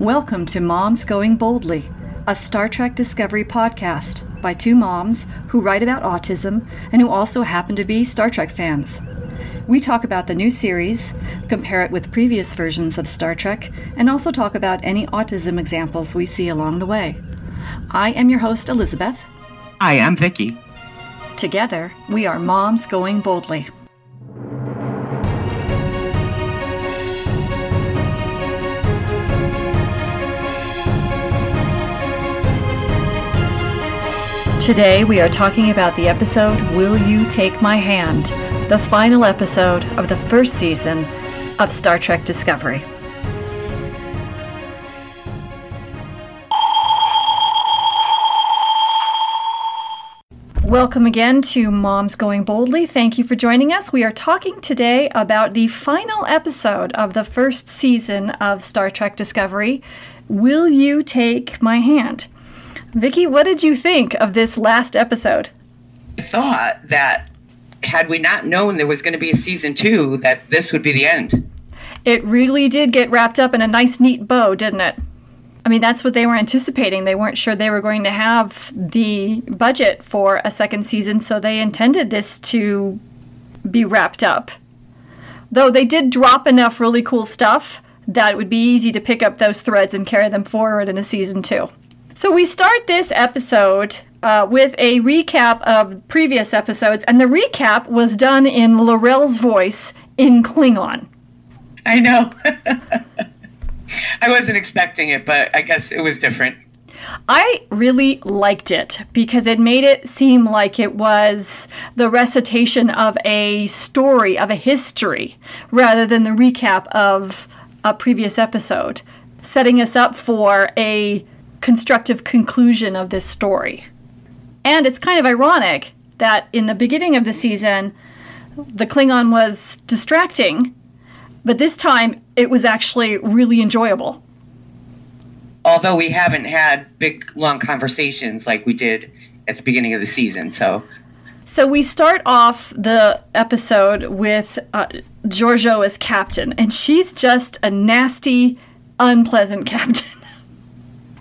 Welcome to Moms Going Boldly, a Star Trek Discovery podcast by two moms who write about autism and who also happen to be Star Trek fans. We talk about the new series, compare it with previous versions of Star Trek, and also talk about any autism examples we see along the way. I am your host, Elizabeth. I'm Vicky. Together, we are Moms Going Boldly. Today, we are talking about the episode Will You Take My Hand, the final episode of the first season of Star Trek Discovery. Welcome again to Moms Going Boldly. Thank you for joining us. We are talking today about the final episode of the first season of Star Trek Discovery Will You Take My Hand? Vicky, what did you think of this last episode? I thought that had we not known there was going to be a season two, that this would be the end. It really did get wrapped up in a nice, neat bow, didn't it? I mean, that's what they were anticipating. They weren't sure they were going to have the budget for a second season, so they intended this to be wrapped up. Though they did drop enough really cool stuff that it would be easy to pick up those threads and carry them forward in a season two. So we start this episode uh, with a recap of previous episodes, and the recap was done in L'Rell's voice in Klingon. I know. I wasn't expecting it, but I guess it was different. I really liked it because it made it seem like it was the recitation of a story, of a history, rather than the recap of a previous episode, setting us up for a constructive conclusion of this story. And it's kind of ironic that in the beginning of the season, the Klingon was distracting, but this time it was actually really enjoyable. Although we haven't had big, long conversations like we did at the beginning of the season, so. So we start off the episode with uh, Georgiou as captain, and she's just a nasty, unpleasant captain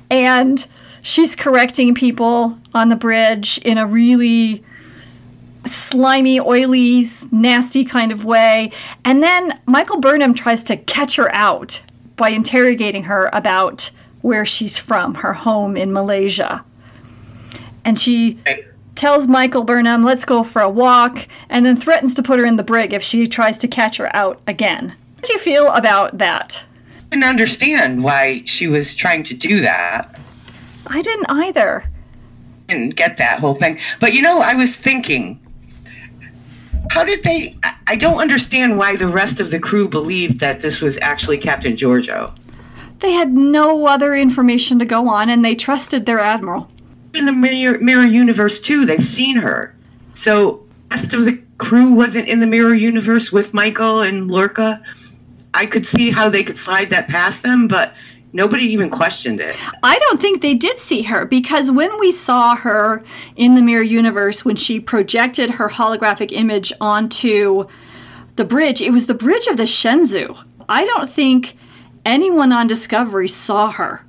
and she's correcting people on the bridge in a really slimy, oily, nasty kind of way. And then Michael Burnham tries to catch her out by interrogating her about where she's from, her home in Malaysia. And she tells Michael Burnham, let's go for a walk, and then threatens to put her in the brig if she tries to catch her out again. How do you feel about that? Didn't understand why she was trying to do that. I didn't either. Didn't get that whole thing. But you know, I was thinking, how did they? I don't understand why the rest of the crew believed that this was actually Captain Georgiou. They had no other information to go on, and they trusted their admiral. In the mirror, mirror universe too, they've seen her. So, rest of the crew wasn't in the mirror universe with Michael and Lorca. I could see how they could slide that past them, but nobody even questioned it. I don't think they did see her because when we saw her in the mirror universe, when she projected her holographic image onto the bridge, it was the bridge of the Shenzhou. I don't think anyone on Discovery saw her.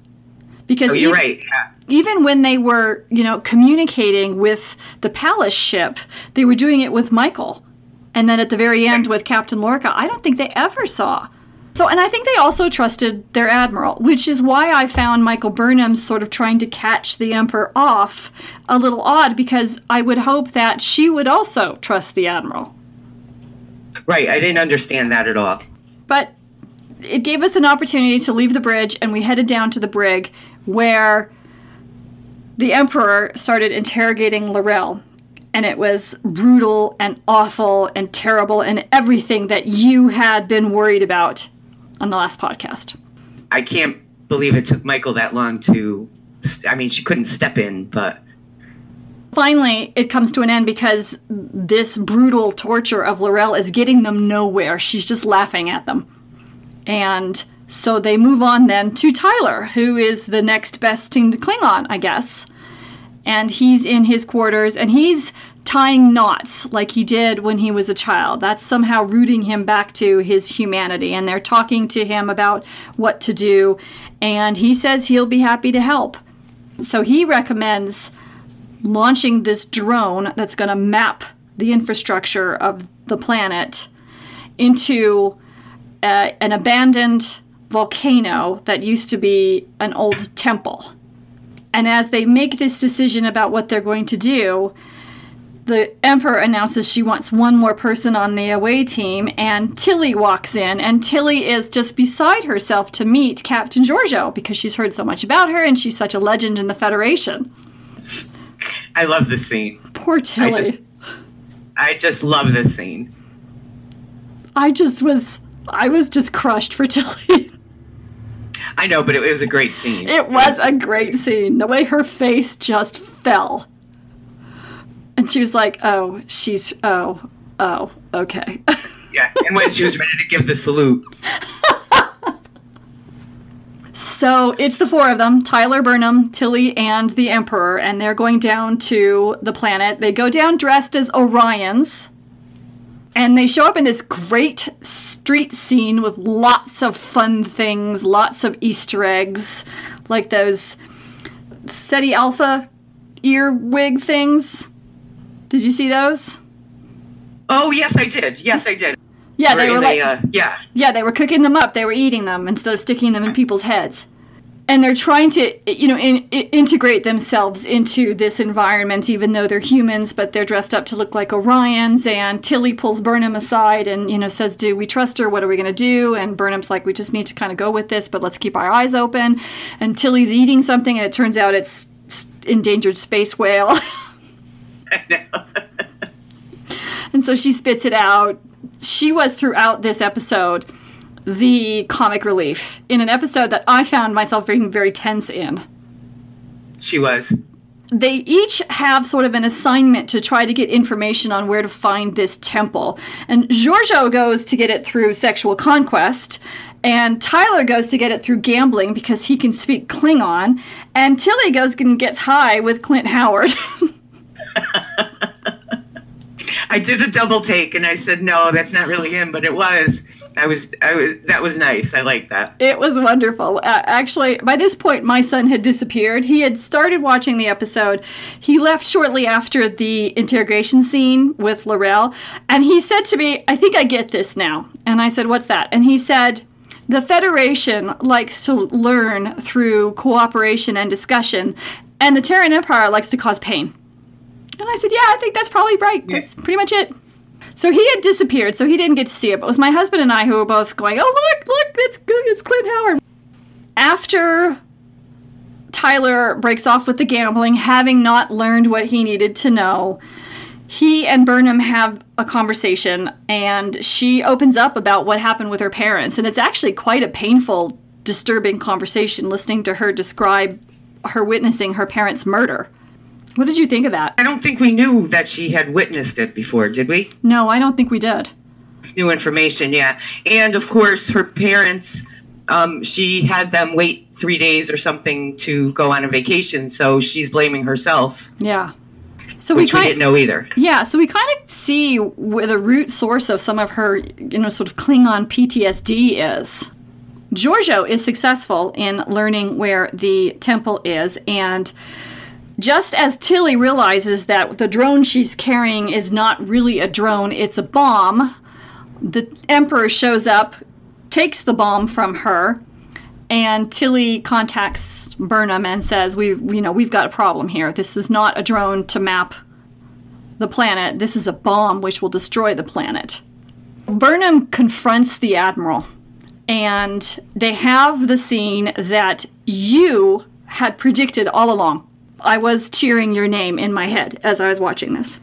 Because oh, you're even, right. Yeah. Even when they were, you know, communicating with the Palace ship, they were doing it with Michael. And then at the very end with Captain Lorca, I don't think they ever saw. So, and I think they also trusted their admiral, which is why I found Michael Burnham sort of trying to catch the Emperor off a little odd because I would hope that she would also trust the admiral. Right, I didn't understand that at all. But it gave us an opportunity to leave the bridge, and we headed down to the brig where the Emperor started interrogating L'Rell and it was brutal and awful and terrible and everything that you had been worried about on the last podcast. I can't believe it took Michael that long to. I mean, she couldn't step in, but. Finally, it comes to an end because this brutal torture of L'Rell is getting them nowhere. She's just laughing at them. And so they move on then to Tyler, who is the next best thing to Klingon, I guess. And he's in his quarters and he's tying knots like he did when he was a child. That's somehow rooting him back to his humanity. And they're talking to him about what to do. And he says he'll be happy to help. So he recommends launching this drone that's going to map the infrastructure of the planet into uh, an abandoned volcano that used to be an old temple. And as they make this decision about what they're going to do, the emperor announces she wants one more person on the away team, and Tilly walks in, and Tilly is just beside herself to meet Captain Georgiou because she's heard so much about her and she's such a legend in the Federation. I love this scene. Poor Tilly. I just, I just love this scene. I just was, I was just crushed for Tilly. I know, but it was a great scene. It was a great scene. The way her face just fell. And she was like, oh, she's, oh, oh, okay. yeah, and when she was ready to give the salute. so it's the four of them Tyler Burnham, Tilly, and the Emperor, and they're going down to the planet. They go down dressed as Orions, and they show up in this great street scene with lots of fun things, lots of Easter eggs, like those Ceti Alpha earwig things. Did you see those? Oh yes, I did. Yes, I did. Yeah, they were like, uh, yeah, yeah, they were cooking them up. They were eating them instead of sticking them in people's heads. And they're trying to, you know, in, in, integrate themselves into this environment, even though they're humans, but they're dressed up to look like Orions. And Tilly pulls Burnham aside and, you know, says, "Do we trust her? What are we going to do?" And Burnham's like, "We just need to kind of go with this, but let's keep our eyes open." And Tilly's eating something, and it turns out it's endangered space whale. and so she spits it out. She was throughout this episode the comic relief in an episode that I found myself being very tense in. She was. They each have sort of an assignment to try to get information on where to find this temple. And Georgiou goes to get it through sexual conquest, and Tyler goes to get it through gambling because he can speak Klingon, and Tilly goes and gets high with Clint Howard. I did a double take and I said no, that's not really him, but it was. I was, I was. That was nice. I like that. It was wonderful. Uh, actually, by this point, my son had disappeared. He had started watching the episode. He left shortly after the interrogation scene with L'Rell, and he said to me, "I think I get this now." And I said, "What's that?" And he said. The Federation likes to learn through cooperation and discussion, and the Terran Empire likes to cause pain. And I said, Yeah, I think that's probably right. Yeah. That's pretty much it. So he had disappeared, so he didn't get to see it. But it was my husband and I who were both going, Oh, look, look, it's good. It's Clint Howard. After Tyler breaks off with the gambling, having not learned what he needed to know, he and Burnham have a conversation, and she opens up about what happened with her parents. And it's actually quite a painful, disturbing conversation listening to her describe her witnessing her parents' murder. What did you think of that? I don't think we knew that she had witnessed it before, did we? No, I don't think we did. It's new information, yeah. And of course, her parents, um, she had them wait three days or something to go on a vacation, so she's blaming herself. Yeah. So which we, kind, we didn't know either. Yeah, so we kind of see where the root source of some of her, you know, sort of Klingon PTSD is. Georgiou is successful in learning where the temple is, and just as Tilly realizes that the drone she's carrying is not really a drone, it's a bomb, the Emperor shows up, takes the bomb from her, and Tilly contacts Burnham and says, "We, you know, we've got a problem here. This is not a drone to map the planet. This is a bomb which will destroy the planet." Burnham confronts the admiral, and they have the scene that you had predicted all along. I was cheering your name in my head as I was watching this.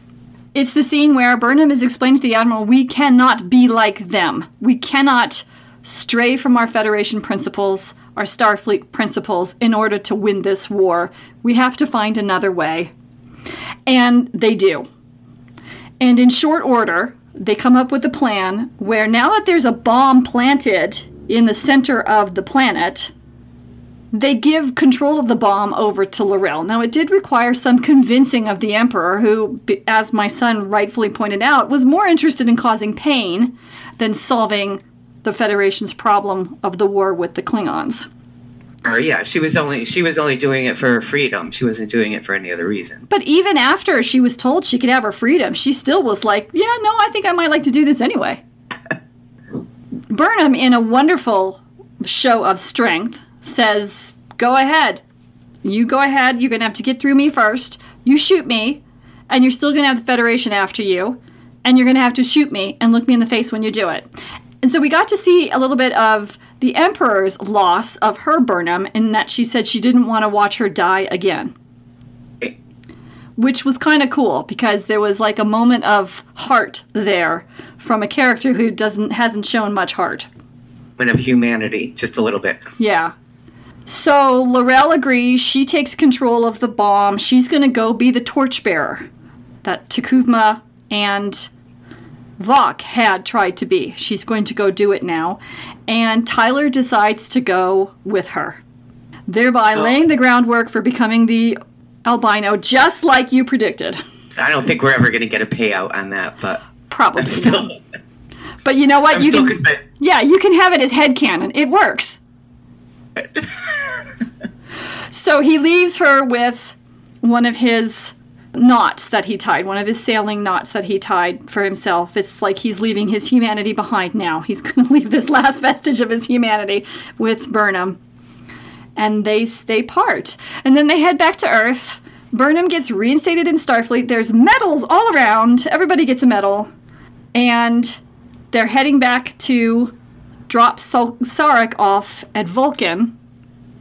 It's the scene where Burnham is explaining to the admiral, "We cannot be like them. We cannot." stray from our Federation principles our Starfleet principles in order to win this war. We have to find another way. And they do. And in short order, they come up with a plan where now that there's a bomb planted in the center of the planet, they give control of the bomb over to L'Rell. Now, it did require some convincing of the Emperor, who, as my son rightfully pointed out, was more interested in causing pain than solving the Federation's problem of the war with the Klingons. Or yeah, she was only she was only doing it for her freedom. She wasn't doing it for any other reason. But even after she was told she could have her freedom, she still was like, yeah, no, I think I might like to do this anyway. Burnham, in a wonderful show of strength, says, go ahead. You go ahead. You're going to have to get through me first. You shoot me, and you're still going to have the Federation after you, and you're going to have to shoot me and look me in the face when you do it. And so we got to see a little bit of the Emperor's loss of her Burnham in that she said she didn't want to watch her die again which was kind of cool because there was like a moment of heart there from a character who doesn't hasn't shown much heart. And of humanity, just a little bit. Yeah. So L'Rell agrees. She takes control of the bomb. She's going to go be the torchbearer that T'Kuvma and Voq had tried to be. She's going to go do it now. And Tyler decides to go with her, thereby Oh. laying the groundwork for becoming the albino, just like you predicted. I don't think we're ever going to get a payout on that, but Probably still. But you know what? I'm you can, convinced. yeah, you can have it as head headcanon. It works. So he leaves her with one of his knots that he tied, one of his sailing knots that he tied for himself. It's like he's leaving his humanity behind now. He's going to leave this last vestige of his humanity with Burnham. And they they part. And then they head back to Earth. Burnham gets reinstated in Starfleet. There's medals all around. Everybody gets a medal. And they're heading back to drop Sol- Sarek off at Vulcan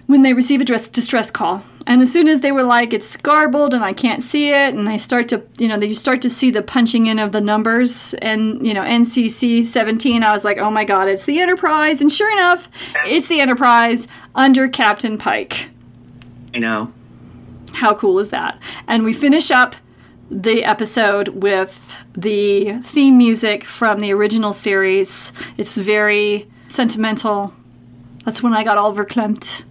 when they receive a dress- distress call. And as soon as they were like, it's garbled and I can't see it, and they start to, you know, they start to see the punching in of the numbers and, you know, NCC 17, I was like, oh my God, it's the Enterprise. And sure enough, it's the Enterprise under Captain Pike. I know. How cool is that? And we finish up the episode with the theme music from the original series. It's very sentimental. That's when I got all verklempt.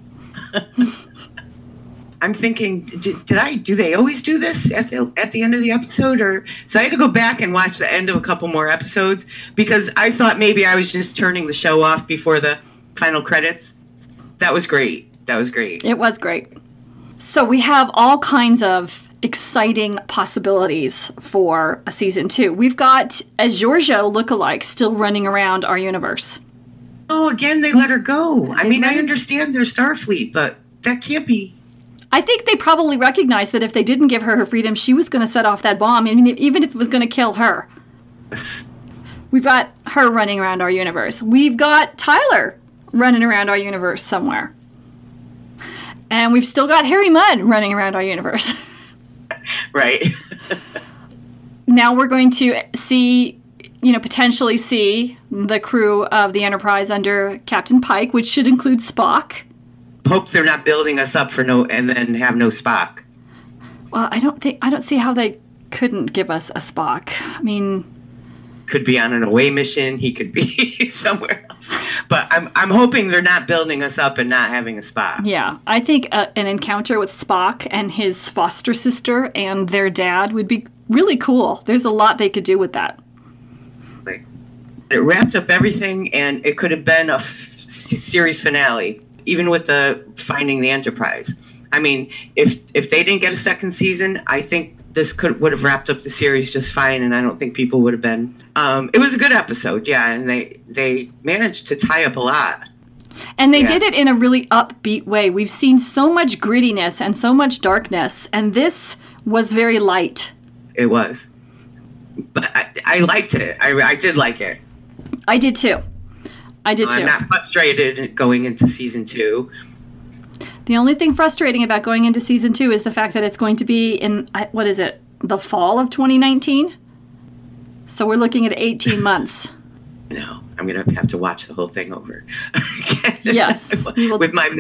I'm thinking, did, did I? Do they always do this at the at the end of the episode, or so I had to go back and watch the end of a couple more episodes because I thought maybe I was just turning the show off before the final credits. That was great. That was great. It was great. So we have all kinds of exciting possibilities for a season two. We've got a Georgiou lookalike still running around our universe. Oh, again, they let her go. I mean, I her- understand their Starfleet, but that can't be. I think they probably recognized that if they didn't give her her freedom, she was going to set off that bomb, I mean, even if it was going to kill her. We've got her running around our universe. We've got Tyler running around our universe somewhere. And we've still got Harry Mudd running around our universe. Right. now we're going to see, you know, potentially see the crew of the Enterprise under Captain Pike, which should include Spock. Hope they're not building us up for no, and then have no Spock. Well, I don't think I don't see how they couldn't give us a Spock. I mean, Could be on an away mission. He could be somewhere else. But I'm I'm hoping they're not building us up and not having a Spock. yeah, I think uh an encounter with Spock and his foster sister and their dad would be really cool. There's a lot they could do with that. It wrapped up everything, and it could have been a f- series finale, even with the finding the Enterprise. I mean, if if they didn't get a second season, I think this could would have wrapped up the series just fine, and I don't think people would have been. Um, it was a good episode, yeah, and they they managed to tie up a lot. And they Yeah. did it in a really upbeat way. We've seen so much grittiness and so much darkness, and this was very light. It was, but I, I liked it. I, I did like it. I did too. I did too. I'm not frustrated going into season two. The only thing frustrating about going into season two is the fact that it's going to be in, what is it, the fall of 2019? So we're looking at 18 months. No, I'm gonna have to watch the whole thing over. Yes, with my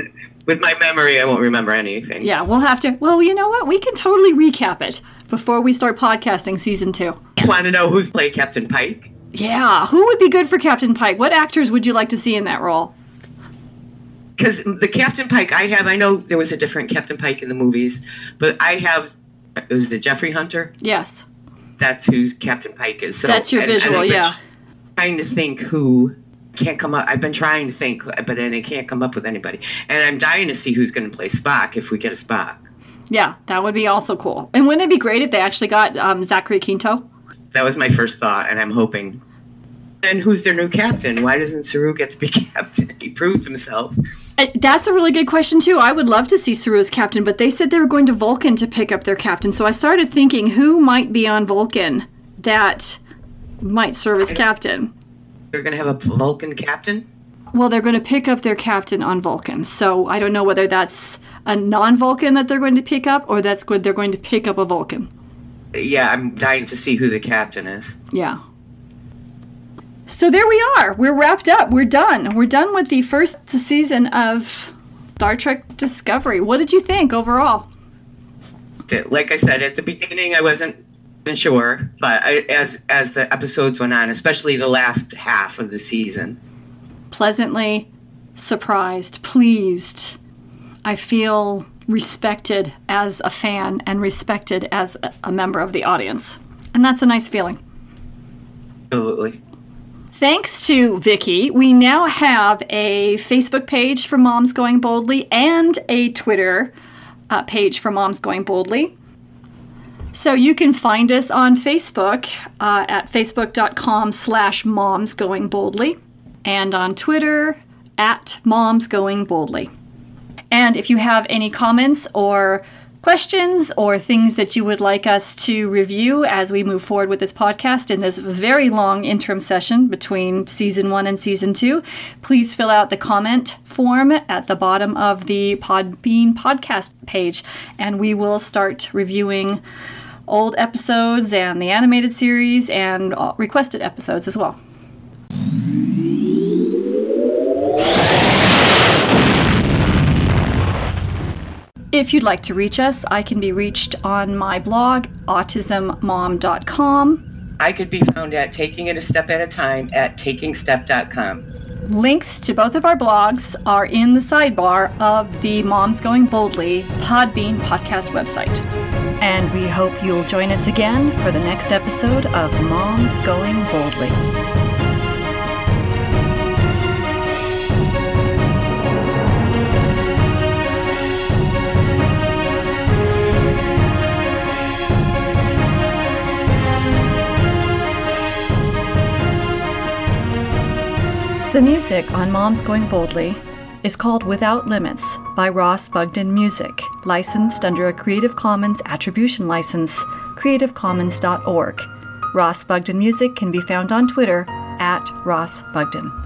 with my memory, I won't remember anything. Yeah, we'll have to. Well, you know what? We can totally recap it before we start podcasting season two. Want to know who's played Captain Pike. Yeah, who would be good for Captain Pike? What actors would you like to see in that role? because the Captain Pike I have, I know there was a different Captain Pike in the movies, but I have, was it Jeffrey Hunter? Yes. That's who Captain Pike is. So, That's your and- visual, I've yeah. Trying to think who can't come up. I've been trying to think, but then I can't come up with anybody. And I'm dying to see who's going to play Spock if we get a Spock. Yeah, that would be also cool. And wouldn't it be great if they actually got um, Zachary Quinto? That was my first thought, and I'm hoping. And who's their new captain? Why doesn't Saru get to be captain? He proved himself. Uh, That's a really good question too. I would love to see Saru as captain, but they said they were going to Vulcan to pick up their captain. So I started thinking who might be on Vulcan that might serve as captain. They're going to have a Vulcan captain? Well, they're going to pick up their captain on Vulcan. So I don't know whether that's a non-Vulcan that they're going to pick up or that's good they're going to pick up a Vulcan. Yeah, I'm dying to see who the captain is. Yeah. So there we are. We're wrapped up. We're done. We're done with the first season of Star Trek Discovery. What did you think overall? Like I said at the beginning, I wasn't sure, but I, as as the episodes went on, especially the last half of the season, pleasantly surprised, pleased. I feel respected as a fan and respected as a- member of the audience. And that's a nice feeling. absolutely. Thanks to Vicky, we now have a Facebook page for Moms Going Boldly and a Twitter uh, page for Moms Going Boldly. So you can find us on Facebook uh, at facebook.com slash moms going boldly and on Twitter at moms going boldly. And if you have any comments or questions or things that you would like us to review as we move forward with this podcast in this very long interim session between season one and season two, please fill out the comment form at the bottom of the Podbean podcast page, and we will start reviewing old episodes and the animated series and requested episodes as well. If you'd like to reach us, I can be reached on my blog, autismmom.com. I could be found at taking it a step at a time at takingstep.com. Links to both of our blogs are in the sidebar of the Moms Going Boldly Podbean podcast website. And we hope you'll join us again for the next episode of Moms Going Boldly. The music on Moms Going Boldly is called Without Limits by Ross Bugden Music, licensed under a Creative Commons Attribution License, creativecommons.org. Ross Bugden Music can be found on Twitter at Ross Bugden.